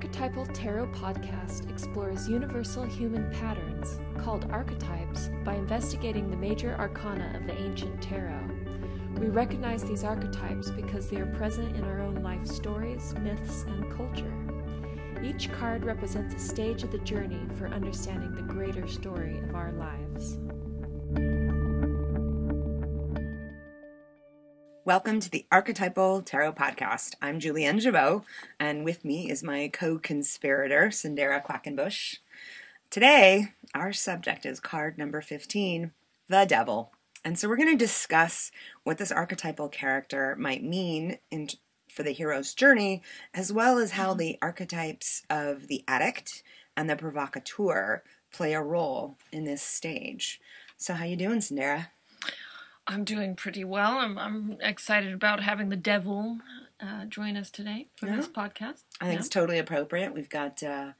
Archetypal Tarot podcast explores universal human patterns, called archetypes, by investigating the major arcana of the ancient tarot. We recognize these archetypes because they are present in our own life stories, myths, and culture. Each card represents a stage of the journey for understanding the greater story of our lives. Welcome to the Archetypal Tarot Podcast. I'm Julienne Jabot, and with me is my co conspirator, Cyndera Quackenbush. Today, our subject is card number 15, the Devil. And so we're going to discuss what this archetypal character might mean in, for the hero's journey, as well as how the archetypes of the addict and the provocateur play a role in this stage. So, how you doing, Cyndera? I'm doing pretty well. I'm, I'm excited about having the devil uh, join us today for Yeah. this podcast. I think it's totally appropriate. We've got uh,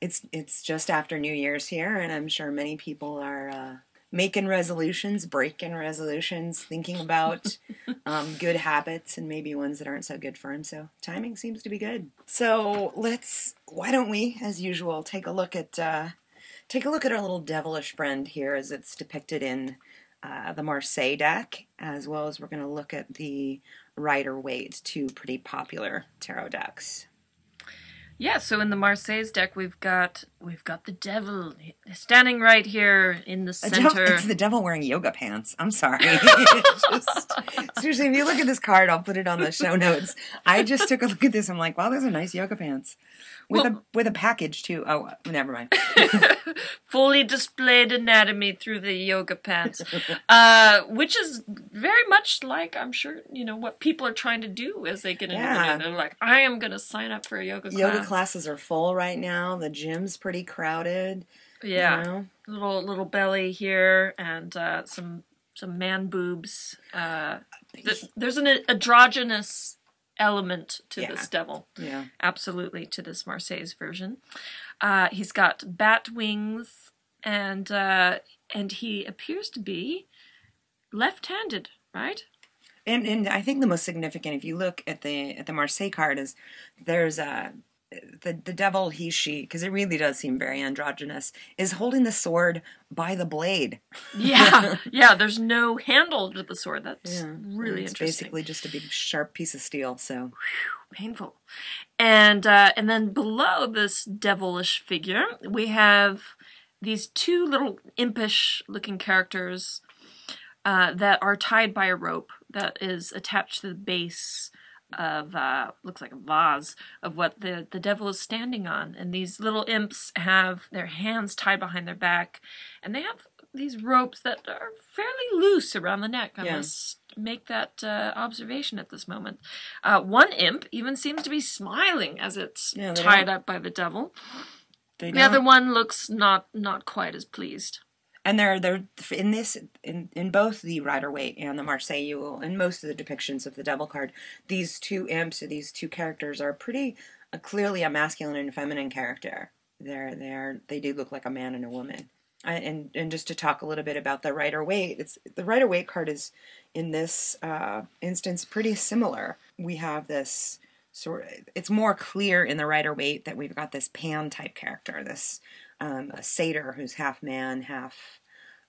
it's it's just after New Year's here, and I'm sure many people are uh, making resolutions, breaking resolutions, thinking about um, good habits and maybe ones that aren't so good for them. So timing seems to be good. So let's why don't we, as usual, take a look at uh, take a look at our little devilish friend here as it's depicted in. Uh, the Marseille deck, as well as we're going to look at the Rider Waite, two pretty popular tarot decks. Yeah, so in the Marseilles deck we've got we've got the devil standing right here in the The devil- center. it's the devil wearing yoga pants. I'm sorry. Just, seriously, if you look at this card, I'll put it on the show notes. I just took a look at this. I'm like, wow, those are nice yoga pants with Well- a with a package too. Oh, never mind. Fully displayed anatomy through the yoga pants, uh, which is very much like I'm sure you know what people are trying to do as they get into Yeah. They're like, I am going to sign up for a yoga class. Yoga classes are full right now. The gym's pretty crowded. you Yeah, know? little little belly here and uh, some some man boobs. Uh, th- there's an androgynous element to Yeah. this devil, yeah. absolutely to this Marseilles version. Uh, he's got bat wings and uh, and he appears to be left-handed, right? And and I think the most significant, if you look at the at the Marseille card, is there's a the the devil he she because it really does seem very androgynous is holding the sword by the blade. Yeah, yeah. There's no handle to the sword. That's Yeah, really it's interesting. basically just a big sharp piece of steel. So painful. And uh, and then below this devilish figure, we have these two little impish looking characters uh, that are tied by a rope that is attached to the base of uh, looks like a vase of what the the devil is standing on. And these little imps have their hands tied behind their back, and they have these ropes that are fairly loose around the neck. I Yeah. must make that uh, observation at this moment. Uh, one imp even seems to be smiling as it's Yeah, tied don't- up by the devil. they The other don't- one looks not not quite as pleased. And they're they're in this in in both the Rider Waite and the Marseille in most of the depictions of the devil card these two imps or these two characters are pretty uh, clearly a masculine and feminine character. They're they're they do look like a man and a woman. I- and and just to talk a little bit about the Rider Waite it's the Rider Waite card is in this uh, instance pretty similar. We have this sort of it's more clear in the Rider Waite that we've got this pan type character this um, a satyr who's half man, half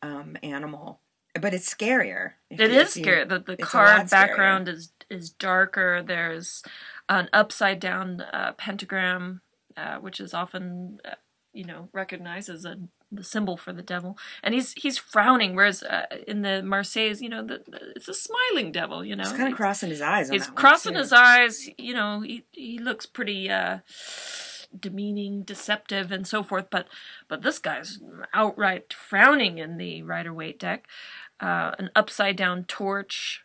um, animal. But it's scarier. It you- is you- scary. The the background is is darker. There's an upside down uh, pentagram, uh, which is often uh, you know recognized as a the symbol for the devil, and he's he's frowning. Whereas uh, in the Marseilles, you know, the, the, it's a smiling devil. You know, He's kind of crossing his eyes. On He's crossing his eyes. You know, he he looks pretty uh, demeaning, deceptive, and so forth. But but this guy's outright frowning in the Rider Waite deck. Uh, an upside down torch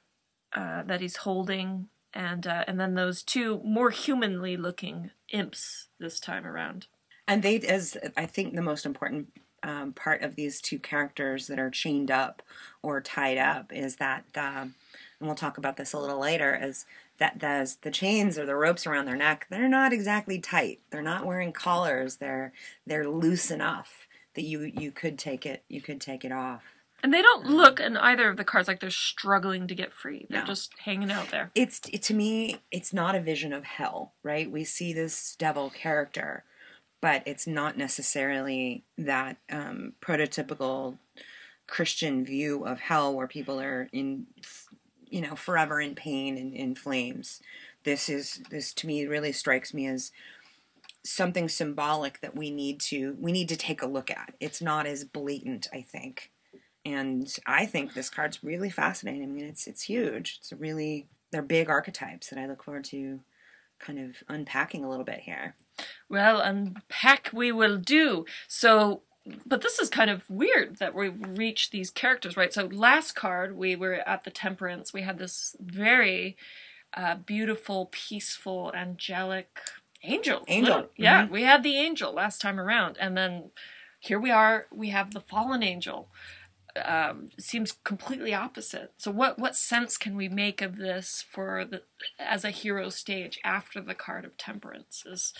uh, that he's holding, and uh, and then those two more humanly looking imps this time around. And they, as I think, the most important um, part of these two characters that are chained up or tied up is that, um, and we'll talk about this a little later, is that the chains or the ropes around their neck they're not exactly tight. They're not wearing collars. They're they're loose enough that you you could take it you could take it off. And they don't look in either of the cards like they're struggling to get free. They're No. just hanging out there. it's it, to me it's not a vision of hell right we see this devil character but it's not necessarily that um, prototypical christian view of hell where people are in you know forever in pain and in flames this is this to me really strikes me as something symbolic that we need to we need to take a look at it's not as blatant i think and I think this card's really fascinating. I mean, it's it's huge. It's really they're big archetypes that I look forward to kind of unpacking a little bit here. Well, unpack we will do. So, but this is kind of weird that we reach these characters, right? So, last card, we were at the Temperance. We had this very uh, beautiful, peaceful, angelic angel. Angel, Literally. Yeah, we had the angel last time around. And then here we are, we have the fallen angel. Um, seems completely opposite. So, what what sense can we make of this for the as a hero stage after the card of Temperance? Is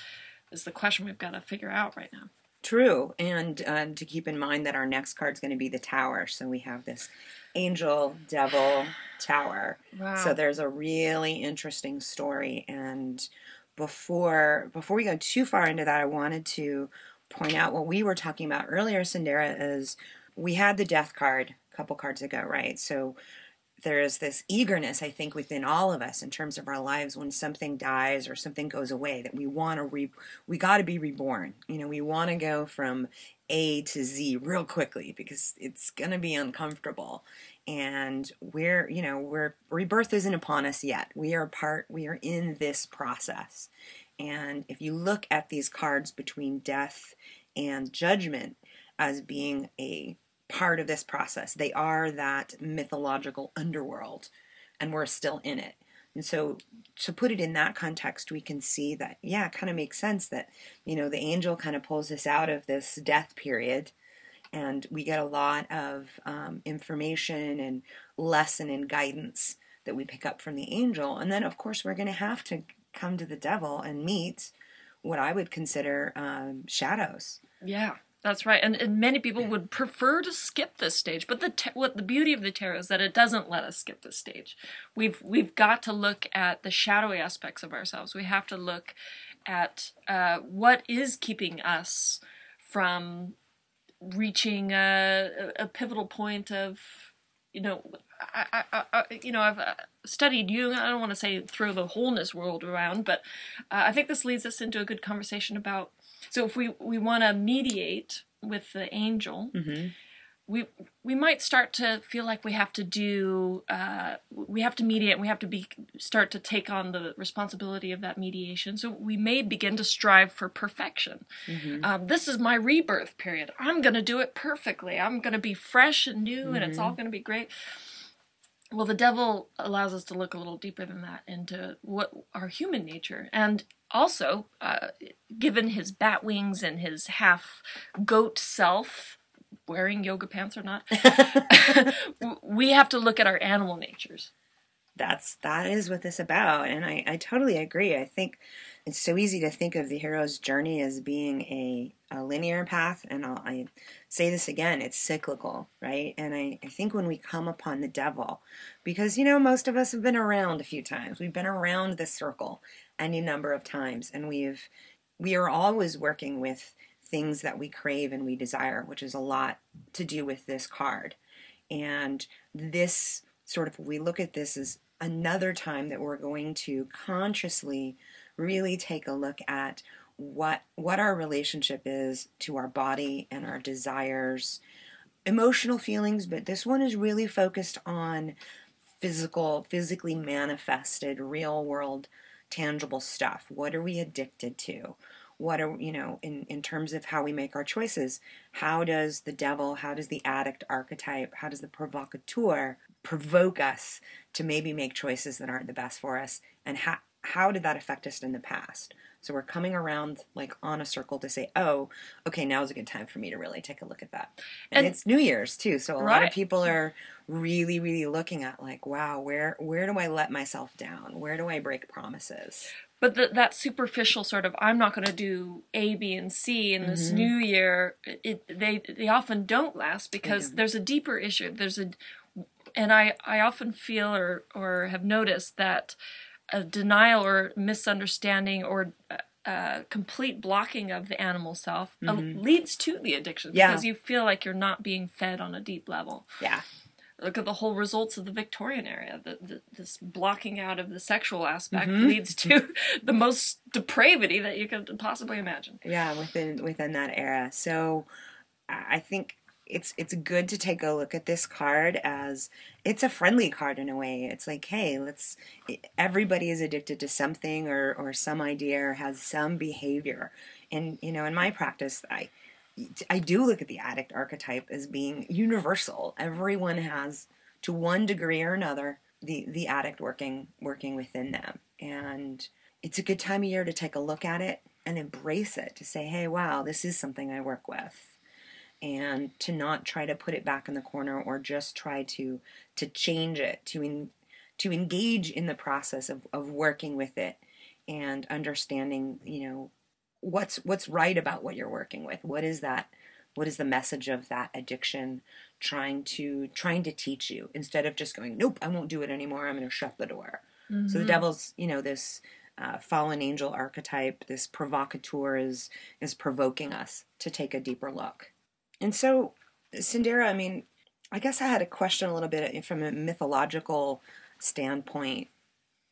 is the question we've got to figure out right now. True, and uh, to keep in mind that our next card is going to be the Tower. So we have this angel, devil, tower. Wow. So there's a really interesting story. And before before we go too far into that, I wanted to point out what we were talking about earlier, Cyndera, is we had the death card a couple cards ago, right? So there is this eagerness, I think, within all of us in terms of our lives when something dies or something goes away that we want to re we got to be reborn. You know, we want to go from A to Z real quickly because it's going to be uncomfortable. And we're, you know, we're rebirth isn't upon us yet. We are part we are in this process. And if you look at these cards between death and judgment as being a part of this process. They are that mythological underworld, and we're still in it. And so, to put it in that context, we can see that, yeah, it kind of makes sense that, you know, the angel kind of pulls us out of this death period, and we get a lot of um, information and lesson and guidance that we pick up from the angel. And then, of course, we're going to have to come to the devil and meet what I would consider um, shadows. Yeah, that's right. And, and many people would prefer to skip this stage, but the ta- what the beauty of the tarot is that it doesn't let us skip this stage. We've we've got to look at the shadowy aspects of ourselves. We have to look at uh, what is keeping us from reaching a, a pivotal point of you know I, I, I, you know I've uh, studied Jung. I don't want to say throw the wholeness world around, but uh, I think this leads us into a good conversation about. So if we we want to mediate with the angel, Mm-hmm. we we might start to feel like we have to do uh, we have to mediate. We have to be start to take on the responsibility of that mediation. So we may begin to strive for perfection. Mm-hmm. Um, this is my rebirth period. I'm going to do it perfectly. I'm going to be fresh and new, and it's all going to be great. Well, the devil allows us to look a little deeper than that into what our human nature, and also, uh, given his bat wings and his half goat self, wearing yoga pants or not, we have to look at our animal natures. That's that is what this about and I, I totally agree. I think it's so easy to think of the hero's journey as being a, a linear path and I'll, i say this again it's cyclical right? And I, I think when we come upon the devil because you know most of us have been around a few times we've been around this circle any number of times and we've we are always working with things that we crave and we desire which is a lot to do with this card. And this sort of we look at this as another time that we're going to consciously really take a look at what what our relationship is to our body and our desires emotional feelings but this one is really focused on physical physically manifested real world tangible stuff. What are we addicted to? What are you know in in terms of how we make our choices how does the devil how does the addict archetype how does the provocateur provoke us to maybe make choices that aren't the best for us and how how did that affect us in the past? So we're coming around like on a circle to say, oh, okay, now is a good time for me to really take a look at that. And, And- it's New Year's too, so a lot of people are really, really looking at like, wow, where where do I let myself down? Where do I break promises? But the, that superficial sort of I'm not going to do A, B, and C in this Mhm. new year, it, they they often don't last because there's a deeper issue. There's a, and I I often feel or or have noticed that a denial or misunderstanding or uh, uh, complete blocking of the animal self uh, Mhm. leads to the addiction Yeah. because you feel like you're not being fed on a deep level. Yeah. Look at the whole results of the Victorian era. The, the, this blocking out of the sexual aspect Mhm. leads to the most depravity that you could possibly imagine. Yeah, within within that era. So I think it's it's good to take a look at this card as it's a friendly card in a way. It's like, hey, let's everybody is addicted to something or or some idea or has some behavior. And you know, in my practice, I I do look at the addict archetype as being universal. Everyone has to one degree or another the the addict working working within them. And it's a good time of year to take a look at it and embrace it to say, hey, wow, this is something I work with. And to not try to put it back in the corner or just try to to change it, to en- to engage in the process of, of working with it and understanding, you know, what's what's right about what you're working with. What is that what is the message of that addiction trying to trying to teach you instead of just going, Nope, I won't do it anymore, I'm gonna shut the door. So the devil's, you know, this uh, fallen angel archetype, this provocateur is is provoking us to take a deeper look. And so, Cyndera, I mean, I guess I had a question a little bit from a mythological standpoint.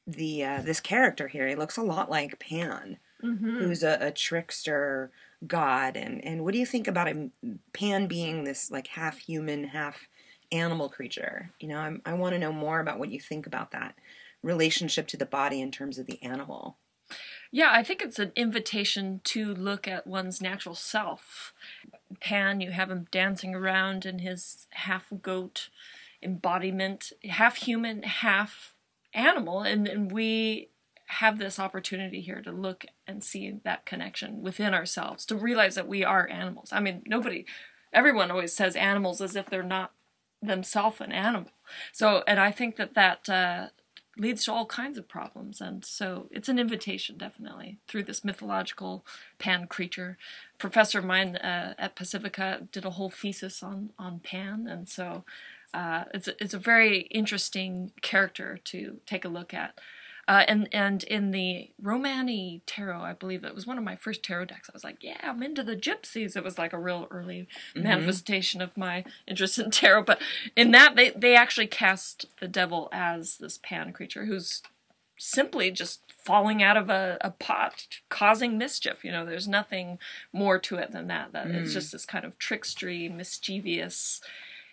The uh, this character here, he looks a lot like Pan, Mm-hmm. who's a, a trickster god, and and what do you think about him, Pan being this like half human, half animal creature? You know, I'm, I want to know more about what you think about that relationship to the body in terms of the animal. Yeah, I think it's an invitation to look at one's natural self. Pan, you have him dancing around in his half goat embodiment, half human, half animal, and, and we have this opportunity here to look and see that connection within ourselves, to realize that we are animals. I mean, nobody, everyone always says animals as if they're not themselves an animal. So, and I think that that uh, leads to all kinds of problems. And so it's an invitation, definitely, through this mythological pan creature. Professor of mine uh, at Pacifica did a whole thesis on, on Pan. And so uh, it's, a, it's a very interesting character to take a look at. Uh, and and in the Romani tarot, I believe it was one of my first tarot decks. I was like, yeah, I'm into the gypsies. It was like a real early manifestation of my interest in tarot. But in that, they they actually cast the devil as this pan creature who's simply just falling out of a, a pot, causing mischief. You know, there's nothing more to it than that. That it's just this kind of trickstery, mischievous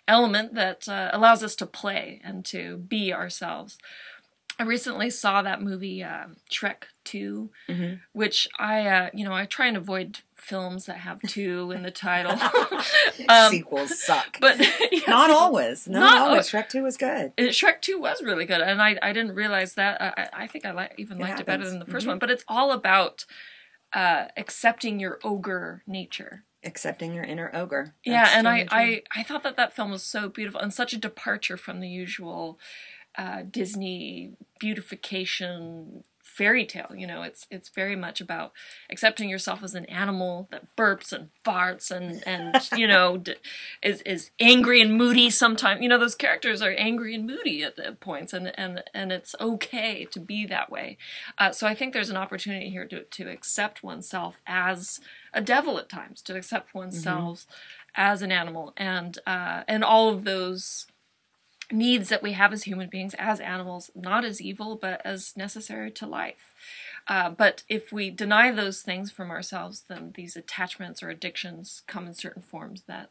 element that uh, allows us to play and to be ourselves. I recently saw that movie um, Shrek 2, Mhm. which I, uh, you know, I try and avoid films that have two in the title. Um, Sequels suck. but yeah, not always. Not, Not always. Shrek 2 was good. Uh, Shrek 2 was really good, and I, I didn't realize that. I, I- think I li- even It liked it better than the 1st Mhm. one, but it's all about uh, accepting your ogre nature. Accepting your inner ogre. yeah, and I. I, I thought that that film was so beautiful and such a departure from the usual uh, Disney beautification fairy tale. You know, it's it's very much about accepting yourself as an animal that burps and farts and and you know d- is is angry and moody sometimes. You know, those characters are angry and moody at, at points, and and and it's okay to be that way. Uh, so I think there's an opportunity here to to accept oneself as a devil at times, to accept oneself as an animal, and uh, and all of those needs that we have as human beings, as animals, not as evil, but as necessary to life. Uh, but if we deny those things from ourselves, then these attachments or addictions come in certain forms that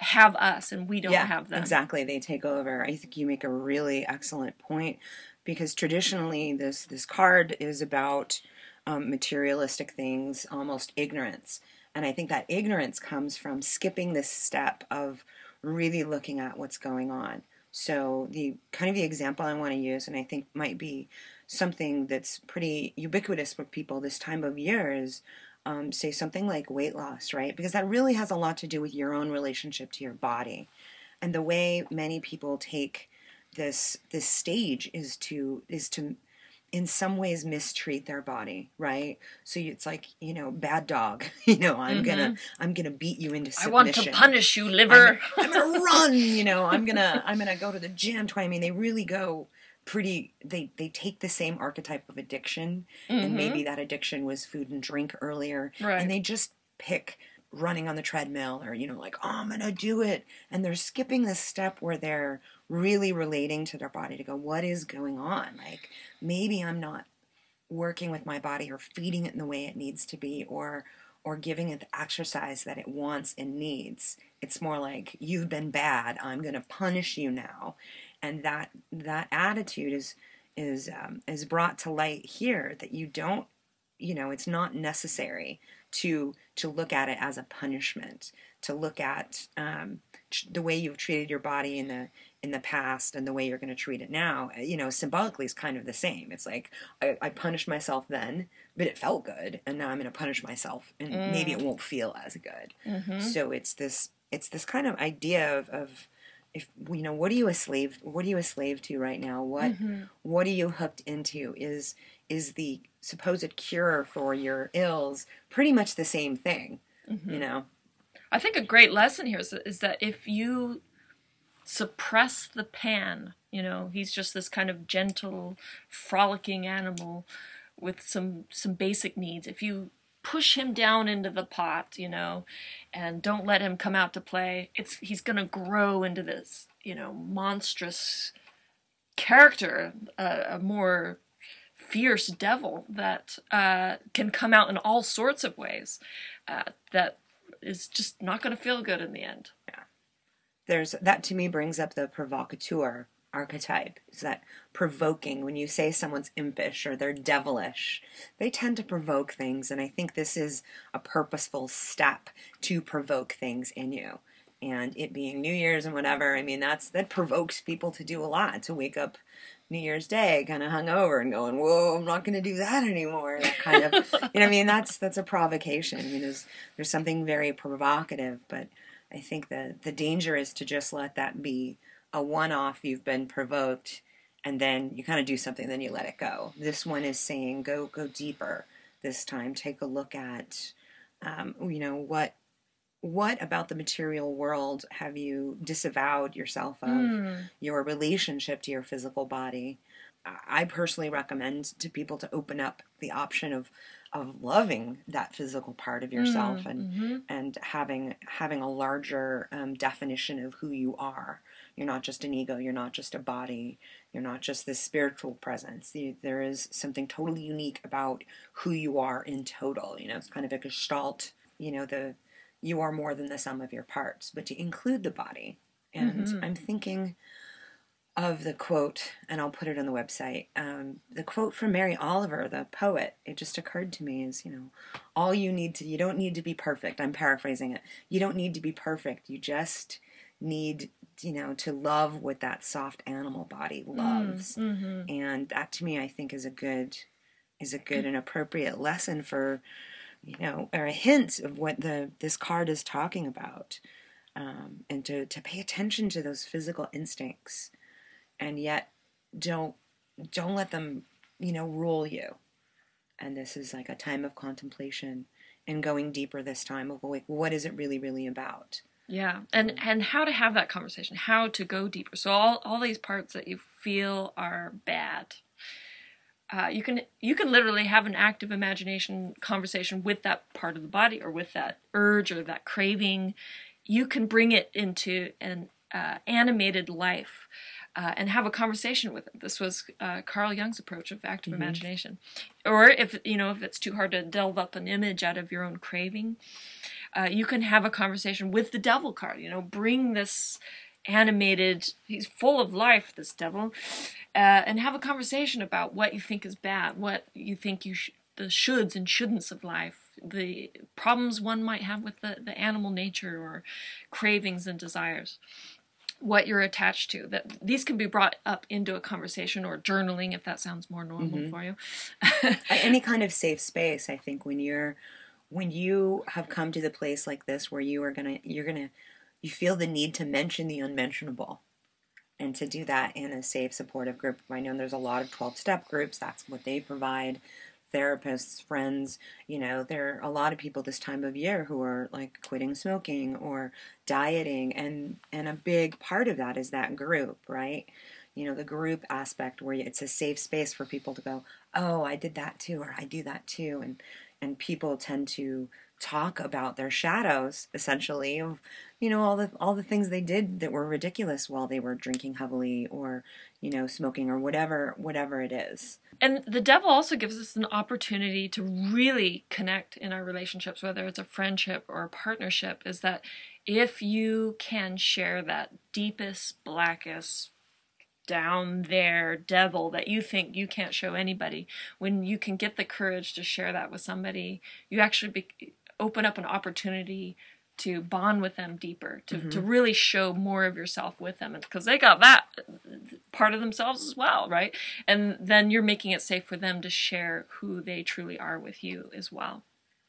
have us and we don't yeah, have them. Exactly. They take over. I think you make a really excellent point because traditionally this this card is about um, materialistic things, almost ignorance. And I think that ignorance comes from skipping this step of really looking at what's going on. So the kind of the example I want to use, and I think might be something that's pretty ubiquitous for people this time of year is um, say something like weight loss, right? Because that really has a lot to do with your own relationship to your body, and the way many people take this this stage is to is to in some ways mistreat their body right so it's like you know bad dog you know i'm mm-hmm. gonna i'm gonna beat you into submission i want to punish you liver i'm, I'm gonna run you know i'm gonna i'm gonna go to the gym i mean they really go pretty they they take the same archetype of addiction mm-hmm. and maybe that addiction was food and drink earlier right. and they just pick running on the treadmill or you know like oh i'm gonna do it and they're skipping the step where they're really relating to their body to go what is going on? Like maybe i'm not working with my body or feeding it in the way it needs to be or or giving it the exercise that it wants and needs. It's more like you've been bad. I'm going to punish you now. And that that attitude is is um, is brought to light here that you don't you know it's not necessary to to look at it as a punishment. To look at um, the way you've treated your body in the in the past and the way you're going to treat it now you know symbolically is kind of the same it's like I, I punished myself then but it felt good and now i'm going to punish myself and mm. maybe it won't feel as good mm-hmm. so it's this it's this kind of idea of, of if you know what are you a slave what are you a slave to right now what mm-hmm. what are you hooked into is is the supposed cure for your ills pretty much the same thing mm-hmm. you know i think a great lesson here is, is that if you suppress the pan you know he's just this kind of gentle frolicking animal with some some basic needs if you push him down into the pot, you know, and don't let him come out to play. It's he's going to grow into this, you know, monstrous character, a more fierce devil that uh, can come out in all sorts of ways. Uh, that is just not going to feel good in the end. Yeah, there's that to me brings up the provocateur archetype is that provoking when you say someone's impish or they're devilish they tend to provoke things and i think this is a purposeful step to provoke things in you. And it being new year's and whatever i mean that's that provokes people to do a lot to wake up new year's day kind of hungover and going whoa i'm not going to do that anymore that kind of you know i mean that's that's a provocation. I mean there's there's something very provocative but i think the the danger is to just let that be a one off, you've been provoked, and then you kind of do something, then you let it go. This one is saying go go deeper this time. Take a look at, um, you know, what what about the material world have you disavowed yourself of mm. your relationship to your physical body? I personally recommend to people to open up the option of of loving that physical part of yourself mm, and mm-hmm. and having having a larger um, definition of who you are. You're not just an ego. You're not just a body. You're not just this spiritual presence. There is something totally unique about who you are in total. You know, it's kind of a gestalt. You know, the you are more than the sum of your parts, but to include the body. And mm-hmm. I'm thinking of the quote, and I'll put it on the website. Um, the quote from Mary Oliver, the poet, it just occurred to me is, you know, all you need to, you don't need to be perfect. I'm paraphrasing it. You don't need to be perfect. You just need you know to love what that soft animal body mm, loves mm-hmm. and that to me i think is a good is a good and appropriate lesson for you know or a hint of what the this card is talking about um, and to to pay attention to those physical instincts and yet don't don't let them you know rule you and this is like a time of contemplation and going deeper this time of like what is it really really about yeah, and and how to have that conversation, how to go deeper. So all all these parts that you feel are bad, uh, you can you can literally have an active imagination conversation with that part of the body or with that urge or that craving. You can bring it into an uh, animated life. Uh, and have a conversation with it. This was uh, Carl Jung's approach of active mm-hmm. imagination. Or if you know if it's too hard to delve up an image out of your own craving, uh, you can have a conversation with the devil card. You know, bring this animated, he's full of life, this devil, uh, and have a conversation about what you think is bad, what you think you sh- the shoulds and shouldn'ts of life, the problems one might have with the, the animal nature or cravings and desires. What you're attached to. That these can be brought up into a conversation or journaling if that sounds more normal Mhm. for you. any kind of safe space i think when you're when you have come to the place like this where you are gonna you're gonna you feel the need to mention the unmentionable and to do that in a safe supportive group i know there's a lot of 12 step groups that's what they provide therapists friends you know there are a lot of people this time of year who are like quitting smoking or dieting and and a big part of that is that group right? You know the group aspect where it's a safe space for people to go oh i did that too or i do that too and and people tend to talk about their shadows essentially of you know all the all the things they did that were ridiculous while they were drinking heavily or you know smoking or whatever whatever it is. And the devil also gives us an opportunity to really connect in our relationships, whether it's a friendship or a partnership, is that if you can share that deepest, blackest, down there devil that you think you can't show anybody, when you can get the courage to share that with somebody, you actually be, open up an opportunity to bond with them deeper, to, to mm-hmm. really show more of yourself with them. Because they got that part of themselves as well, right? And then you're making it safe for them to share who they truly are with you as well.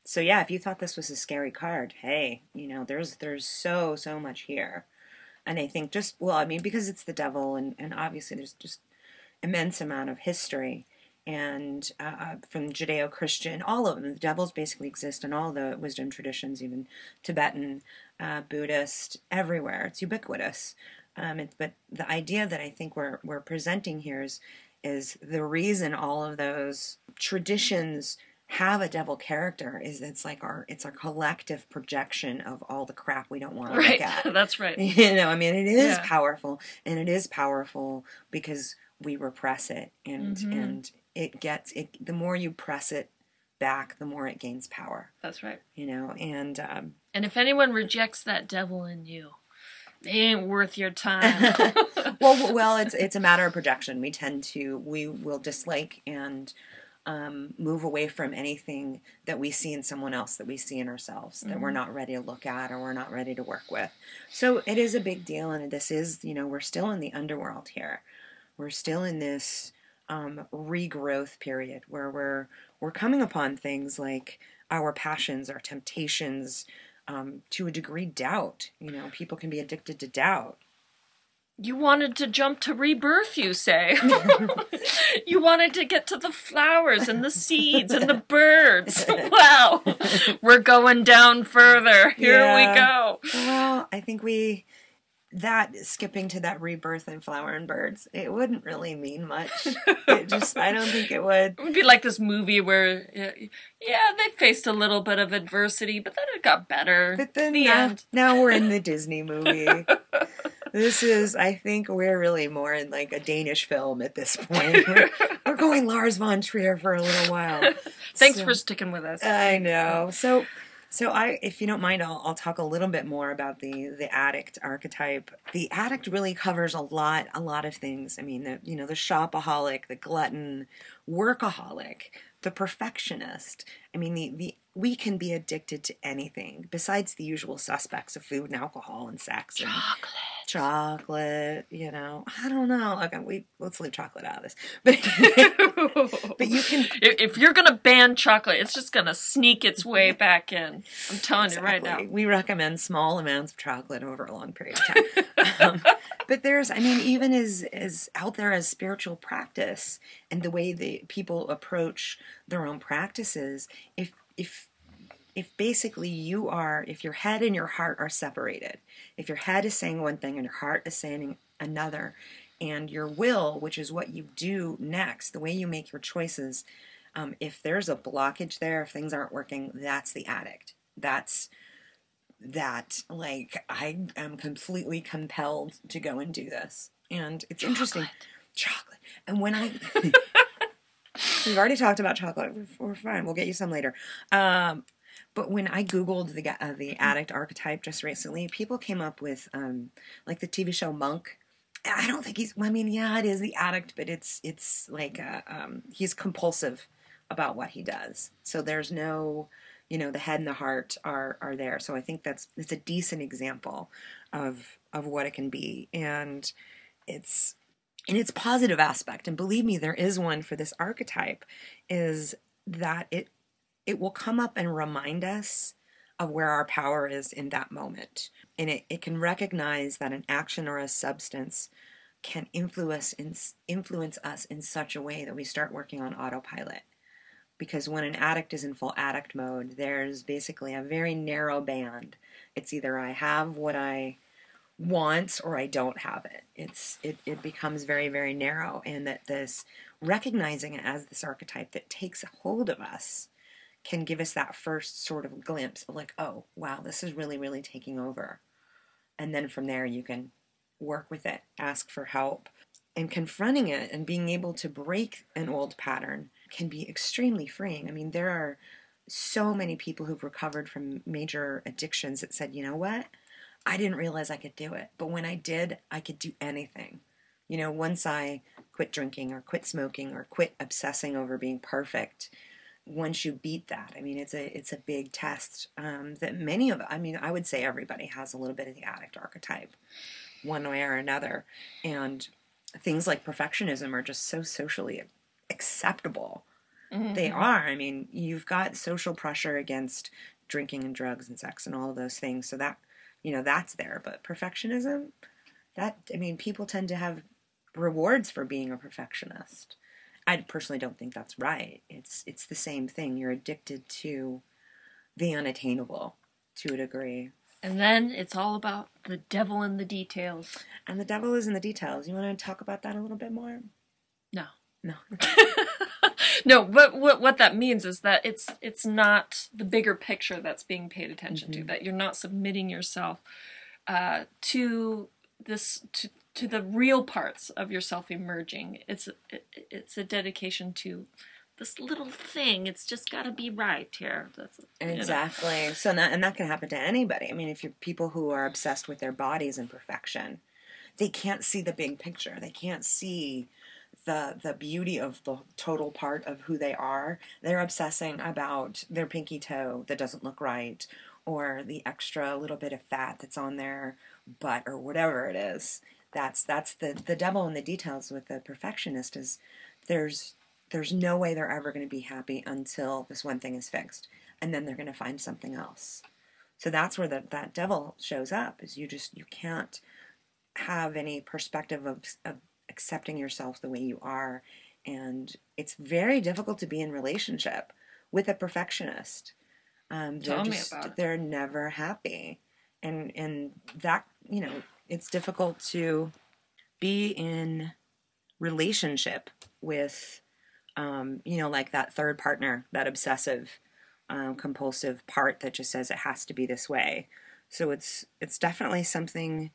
so yeah if you thought this was a scary card hey you know there's there's so so much here and i think just well i mean because it's the devil and and obviously there's just immense amount of history and uh, from judeo-christian all of them the devils basically exist in all the wisdom traditions even tibetan uh, buddhist everywhere it's ubiquitous um, it, but the idea that i think we're, we're presenting here is is the reason all of those traditions have a devil character is it's like our it's our collective projection of all the crap we don't want to Right. look at That's right. you know i mean it is Yeah. powerful and it is powerful because we repress it and Mhm. and it gets it the more you press it back the more it gains power. That's right. you know and um And if anyone rejects that devil in you, they ain't worth your time. well well it's it's a matter of projection. We tend to we will dislike and um, move away from anything that we see in someone else that we see in ourselves that we're not ready to look at or we're not ready to work with. So it is a big deal and this is you know we're still in the underworld here. We're still in this um, regrowth period where we're we're coming upon things like our passions our temptations um, to a degree doubt you know people can be addicted to doubt You wanted to jump to rebirth, you say. you wanted to get to the flowers and the seeds and the birds. wow. We're going down further. Here we go. Well, I think we that skipping to that rebirth in flower and birds, it wouldn't really mean much. it just I don't think it would. It would be like this movie where, yeah, they faced a little bit of adversity, but then it got better. But then the now, end. now we're in the Disney movie. this is I think we're really more in like a Danish film at this point. We're, we're going Lars von Trier for a little while. Thanks So- for sticking with us. I know. So, so I, if you don't mind, I'll, I'll talk a little bit more about the the addict archetype. The addict really covers a lot, a lot of things. I mean, the you know the shopaholic, the glutton, workaholic, the perfectionist. I mean, the the we can be addicted to anything besides the usual suspects of food and alcohol and sex and Chocolate. You know, I don't know. Okay, we let's leave chocolate out of this, but but you can If, if you're gonna ban chocolate, it's just gonna sneak its way back in. I'm telling you right now. We recommend small amounts of chocolate over a long period of time. um, but there's, I mean, even as as out there as spiritual practice and the way the people approach their own practices, if if if basically you are, if your head and your heart are separated, if your head is saying one thing and your heart is saying another, and your will, which is what you do next, the way you make your choices, um, if there's a blockage there, if things aren't working, that's the addict. That's that like I am completely compelled to go and do this. And it's interesting. Chocolate. And when I We've already talked about chocolate. We're, we're fine. We'll get you some later. Um, but when I googled the uh, the addict archetype just recently, people came up with um, like the TV show Monk. I don't think he's. I mean, yeah, it is the addict, but it's it's like uh um, he's compulsive about what he does. So there's no, you know, the head and the heart are are there. So I think that's it's a decent example of of what it can be. And it's and its positive aspect, and believe me, there is one for this archetype, is that it it will come up and remind us of where our power is in that moment. And it, it can recognize that an action or a substance can influence influence us in such a way that we start working on autopilot. Because when an addict is in full addict mode, there's basically a very narrow band. It's either I have what I want or I don't have it. It's it, it becomes very, very narrow and that this recognizing it as this archetype that takes hold of us can give us that first sort of glimpse of like, oh wow, this is really, really taking over. And then from there you can work with it, ask for help. And confronting it and being able to break an old pattern can be extremely freeing. I mean, there are so many people who've recovered from major addictions that said, you know what? I didn't realize I could do it. But when I did, I could do anything. You know, once I quit drinking or quit smoking or quit obsessing over being perfect, once you beat that, I mean, it's a it's a big test um, that many of I mean, I would say everybody has a little bit of the addict archetype, one way or another, and things like perfectionism are just so socially acceptable. Mm-hmm. They are. I mean, you've got social pressure against drinking and drugs and sex and all of those things, so that you know that's there. But perfectionism, that I mean, people tend to have rewards for being a perfectionist. I personally don't think that's right. It's it's the same thing. You're addicted to the unattainable to a degree. And then it's all about the devil in the details. And the devil is in the details. You want to talk about that a little bit more? No. No. no, but what what that means is that it's it's not the bigger picture that's being paid attention mm-hmm. to. That you're not submitting yourself uh, to this to to the real parts of yourself emerging. It's it, it's a dedication to this little thing. It's just got to be right here. That's, exactly. Know. So and that can happen to anybody. I mean, if you're people who are obsessed with their bodies and perfection, they can't see the big picture. They can't see the the beauty of the total part of who they are. They're obsessing about their pinky toe that doesn't look right, or the extra little bit of fat that's on their butt, or whatever it is that's that's the the devil in the details with the perfectionist is there's there's no way they're ever going to be happy until this one thing is fixed and then they're going to find something else. So that's where the, that devil shows up is you just you can't have any perspective of, of accepting yourself the way you are and it's very difficult to be in relationship with a perfectionist. Um, Tell just, me about it. they're never happy. And and that you know it's difficult to be in relationship with um, you know like that third partner that obsessive um, compulsive part that just says it has to be this way. So it's it's definitely something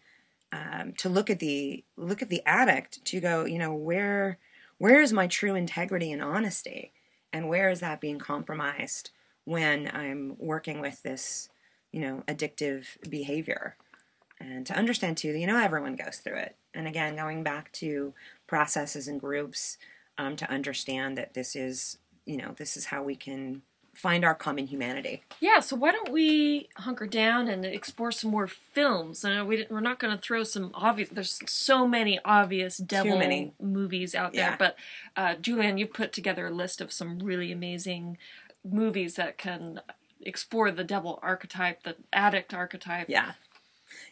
um, to look at the look at the addict to go you know where where is my true integrity and honesty? And where is that being compromised when i'm working with this you know addictive behavior and to understand too that you know everyone goes through it. And again going back to processes and groups um, to understand that this is you know this is how we can find our common humanity. Yeah so why don't we hunker down and explore some more films? Know we, we're not going to throw some obvious there's so many obvious devil many. movies out there yeah. but uh, Julienne you've put together a list of some really amazing movies that can explore the devil archetype the addict archetype. Yeah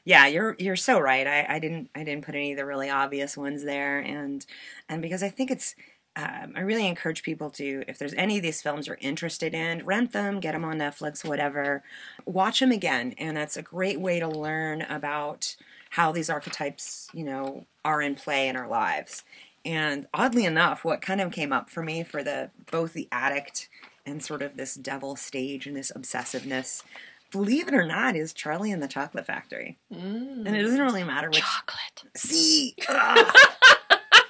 yeah, you're you're so right. I, I didn't I didn't put any of the really obvious ones there, and and because I think it's um, I really encourage people to, if there's any of these films you're interested in, rent them, get them on Netflix, whatever. Watch them again, and that's a great way to learn about how these archetypes, you know, are in play in our lives. And oddly enough, what kind of came up for me for the both the addict and sort of this devil stage and this obsessiveness believe it or not, is Charlie and the Chocolate Factory. Mm. And it doesn't really matter which chocolate. See,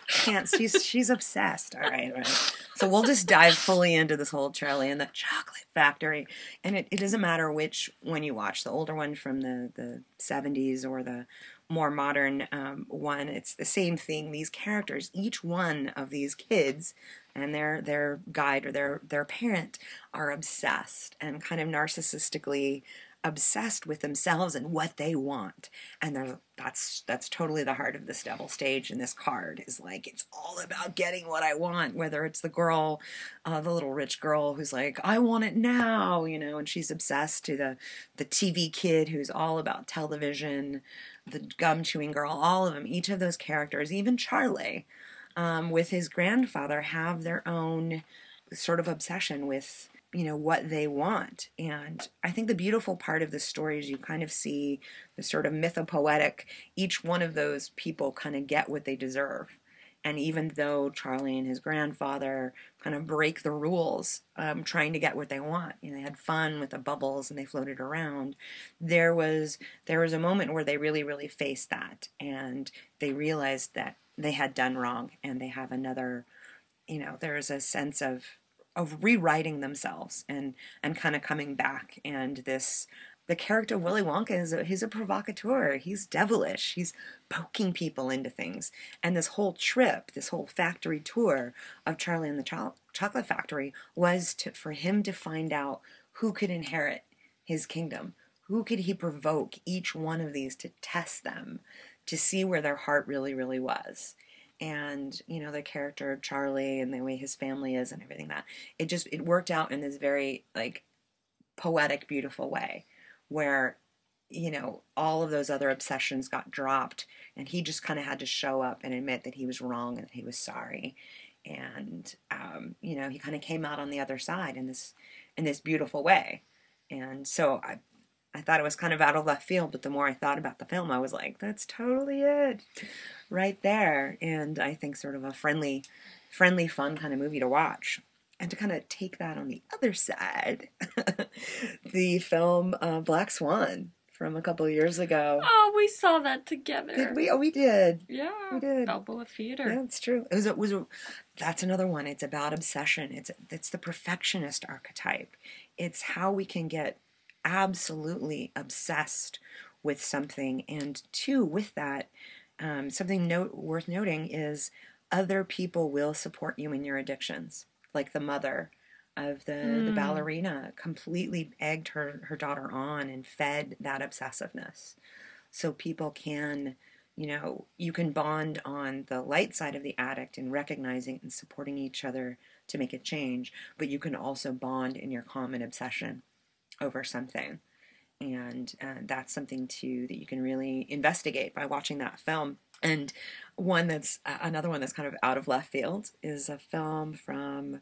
can't. She's she's obsessed. All right, all right. So we'll just dive fully into this whole Charlie and the Chocolate Factory, and it, it doesn't matter which one you watch, the older one from the the seventies or the more modern um, one. It's the same thing. These characters, each one of these kids and their their guide or their their parent are obsessed and kind of narcissistically obsessed with themselves and what they want. And that's that's totally the heart of this devil stage and this card is like it's all about getting what I want, whether it's the girl, uh, the little rich girl who's like, I want it now, you know, and she's obsessed to the the TV kid who's all about television, the gum chewing girl, all of them, each of those characters, even Charlie, um, with his grandfather, have their own sort of obsession with you know what they want. And i think the beautiful part of the story is you kind of see the sort of mythopoetic each one of those people kind of get what they deserve and even though charlie and his grandfather kind of break the rules um, trying to get what they want you know, they had fun with the bubbles and they floated around there was there was a moment where they really really faced that. And they realized that they had done wrong and they have another you know there's a sense of of rewriting themselves and and kind of coming back. And this the character of Willy Wonka is a, he's a provocateur. He's devilish. He's poking people into things. And this whole trip, this whole factory tour of Charlie and the Cho- Chocolate Factory was to, for him to find out who could inherit his kingdom. Who could he provoke each one of these to test them, to see where their heart really, really was and you know the character of Charlie and the way his family is and everything that it just it worked out in this very like poetic beautiful way where you know all of those other obsessions got dropped and he just kind of had to show up and admit that he was wrong and that he was sorry and um, you know he kind of came out on the other side in this in this beautiful way and so I I thought it was kind of out of left field, but the more I thought about the film, I was like, that's totally it right there. And I think sort of a friendly, friendly, fun kind of movie to watch. And to kind of take that on the other side, the film uh, Black Swan from a couple of years ago. Oh, we saw that together. Did we? Oh, we did. Yeah, we did. Balboa Theater. Yeah, it's true. It was. It was. A, that's another one. It's about obsession. It's it's the perfectionist archetype. It's how we can get absolutely obsessed with something, and two, with that, um, something note, worth noting is other people will support you in your addictions, like the mother of the, mm. the hmm. ballerina completely egged her, her daughter on and fed that obsessiveness. So people can, you know, you can bond on the light side of the addict and recognizing and supporting each other to make a change, but you can also bond in your common obsession over something and uh, that's something too that you can really investigate by watching that film and one that's another one that's kind of out of left field is a film from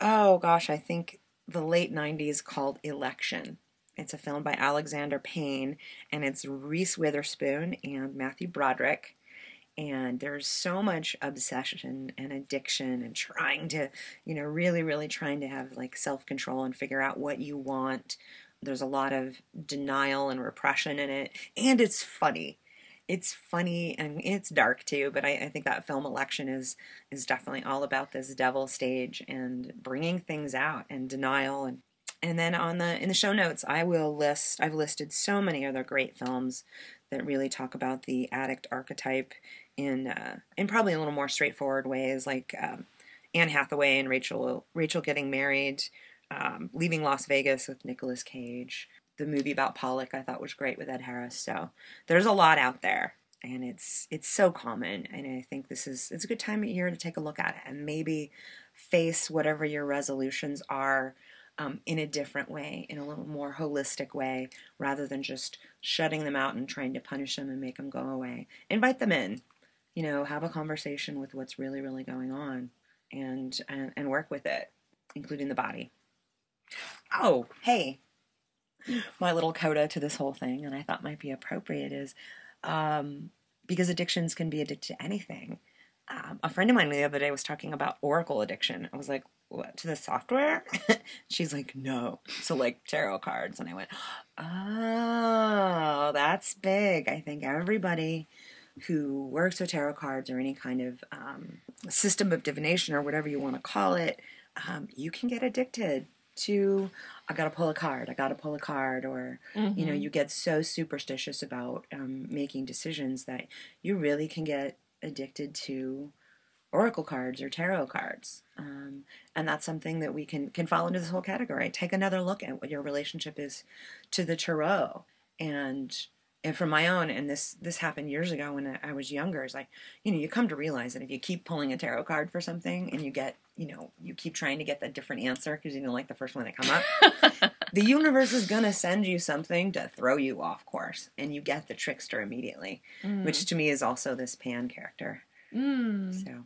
oh gosh i think the late 90s called election. It's a film by alexander payne and it's reese witherspoon and matthew broderick. And there's so much obsession and addiction and trying to you know really really trying to have like self-control and figure out what you want. There's a lot of denial and repression in it, and it's funny. It's funny and it's dark too, but I, I think that film election is is definitely all about this devil stage and bringing things out and denial and and then on the in the show notes I will list I've listed so many other great films that really talk about the addict archetype in uh, in probably a little more straightforward ways, like um, Anne Hathaway and Rachel Rachel getting married, um, Leaving Las Vegas with Nicolas Cage. The movie about Pollock I thought was great with Ed Harris. So there's a lot out there, and it's it's so common. And I think this is it's a good time of year to take a look at it and maybe face whatever your resolutions are um, in a different way, in a little more holistic way, rather than just shutting them out and trying to punish them and make them go away. Invite them in, you know, have a conversation with what's really really going on, and and, and work with it, including the body. Oh, hey. My little coda to this whole thing, and I thought might be appropriate, is um, because addictions can be addicted to anything. Um, a friend of mine the other day was talking about Oracle addiction. I was like, what, to the software? She's like, no. So, like, tarot cards. And I went, oh, that's big. I think everybody who works with tarot cards or any kind of um, system of divination or whatever you want to call it, um, you can get addicted to I gotta pull a card, I gotta pull a card, or mm-hmm. you know, mm-hmm. you get so superstitious about um, making decisions that you really can get addicted to oracle cards or tarot cards. Um, and that's something that we can, can fall into this whole category. Take another look at what your relationship is to the tarot. And and from my own, and this this happened years ago when I, was younger, is like, you know, you come to realize that if you keep pulling a tarot card for something and you get, you know, you keep trying to get the different answer because you don't like the first one that come up, the universe is gonna send you something to throw you off course, and you get the trickster immediately, which to me is also this Pan character. Mm. So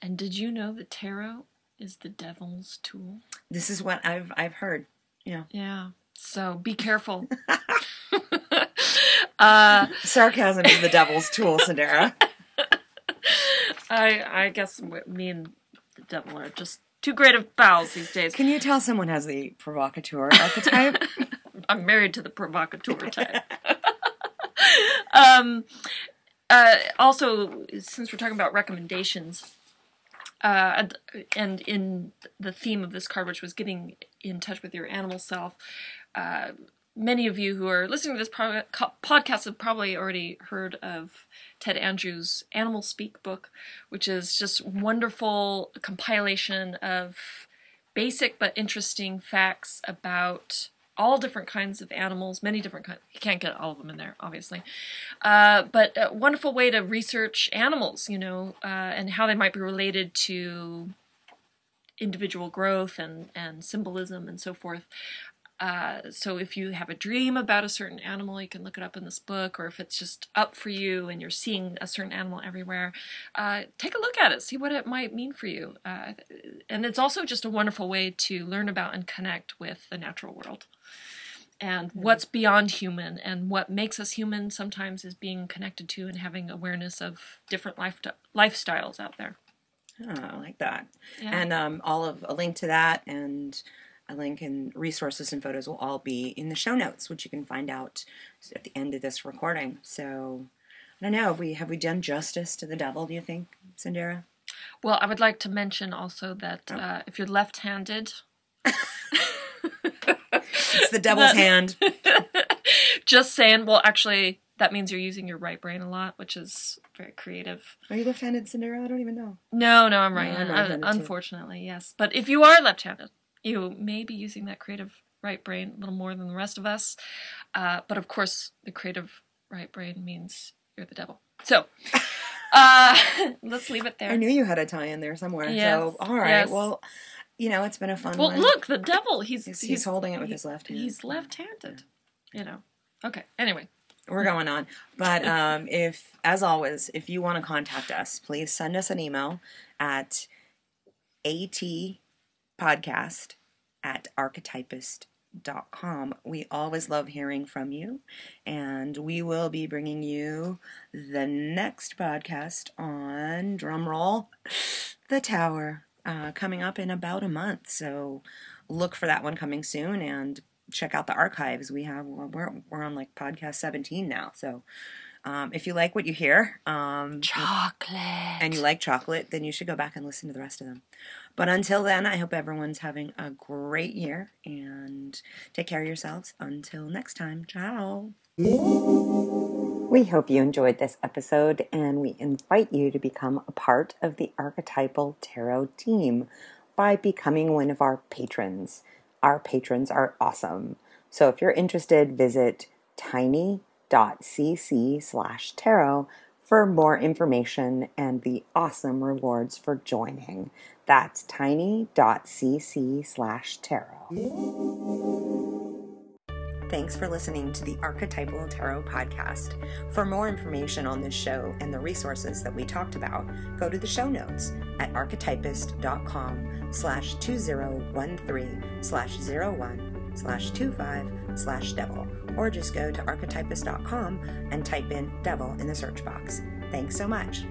And did you know that tarot is the devil's tool? this is what I've I've heard. yeah Yeah. So be careful. uh, sarcasm is the devil's tool, Cyndera. I I guess me and the devil are just too great of pals these days. Can you tell someone has the provocateur archetype? I'm married to the provocateur type. um, uh, also, since we're talking about recommendations, uh, and- and in the theme of this card, which was getting in touch with your animal self, uh, many of you who are listening to this pro- podcast have probably already heard of Ted Andrews' Animal Speak book, which is just wonderful compilation of basic but interesting facts about all different kinds of animals, many different kinds. You can't get all of them in there, obviously. Uh, but a wonderful way to research animals, you know, uh, and how they might be related to individual growth and, and symbolism and so forth. Uh, so if you have a dream about a certain animal, you can look it up in this book, or if it's just up for you and you're seeing a certain animal everywhere, uh, take a look at it, see what it might mean for you. Uh, and it's also just a wonderful way to learn about and connect with the natural world. And what's beyond human and what makes us human sometimes is being connected to and having awareness of different life lifestyles out there. Oh, I like that. Yeah. And um, all of a link to that and a link and resources and photos will all be in the show notes, which you can find out at the end of this recording. So I don't know. Have we have we done justice to the devil? Do you think, Cyndera? Well, I would like to mention also that uh, if you're left-handed, It's the devil's hand. just saying. Well, actually, that means you're using your right brain a lot, which is very creative. Are you left-handed, Cyndera? I don't even know. No, no, I'm right. I'm Uh, right-handed, too. unfortunately, yes. But if you are left-handed, you may be using that creative right brain a little more than the rest of us. Uh, but of course, the creative right brain means you're the devil. So, uh, let's leave it there. I knew you had a tie in there somewhere. Yes, So all right. yes. Well, you know, it's been a fun well, one. look, the devil. He's He's- he's holding it with he- his left hand. He's left-handed. You know. Okay. Anyway. we're going on. But um, if, as always, if you want to contact us, please send us an email at at atpodcast at archetypist.com. We always love hearing from you, and we will be bringing you the next podcast on drumroll, The Tower, uh, coming up in about a month. So look for that one coming soon and check out the archives. We have we're we're on like podcast 17 now. So um, if you like what you hear, um, Chocolate. and you like chocolate, then you should go back and listen to the rest of them. But until then, I hope everyone's having a great year and take care of yourselves. Until next time, ciao. We hope you enjoyed this episode and we invite you to become a part of the Archetypal Tarot team by becoming one of our patrons. Our patrons are awesome. So if you're interested, visit tiny.cc slash tarot for more information and the awesome rewards for joining. That's tiny.cc slash tarot. Thanks for listening to the Archetypal Tarot podcast. For more information on this show and the resources that we talked about, go to the show notes at archetypist.com slash 2013 slash 01 slash 25 slash devil, or just go to archetypist.com and type in devil in the search box. Thanks so much.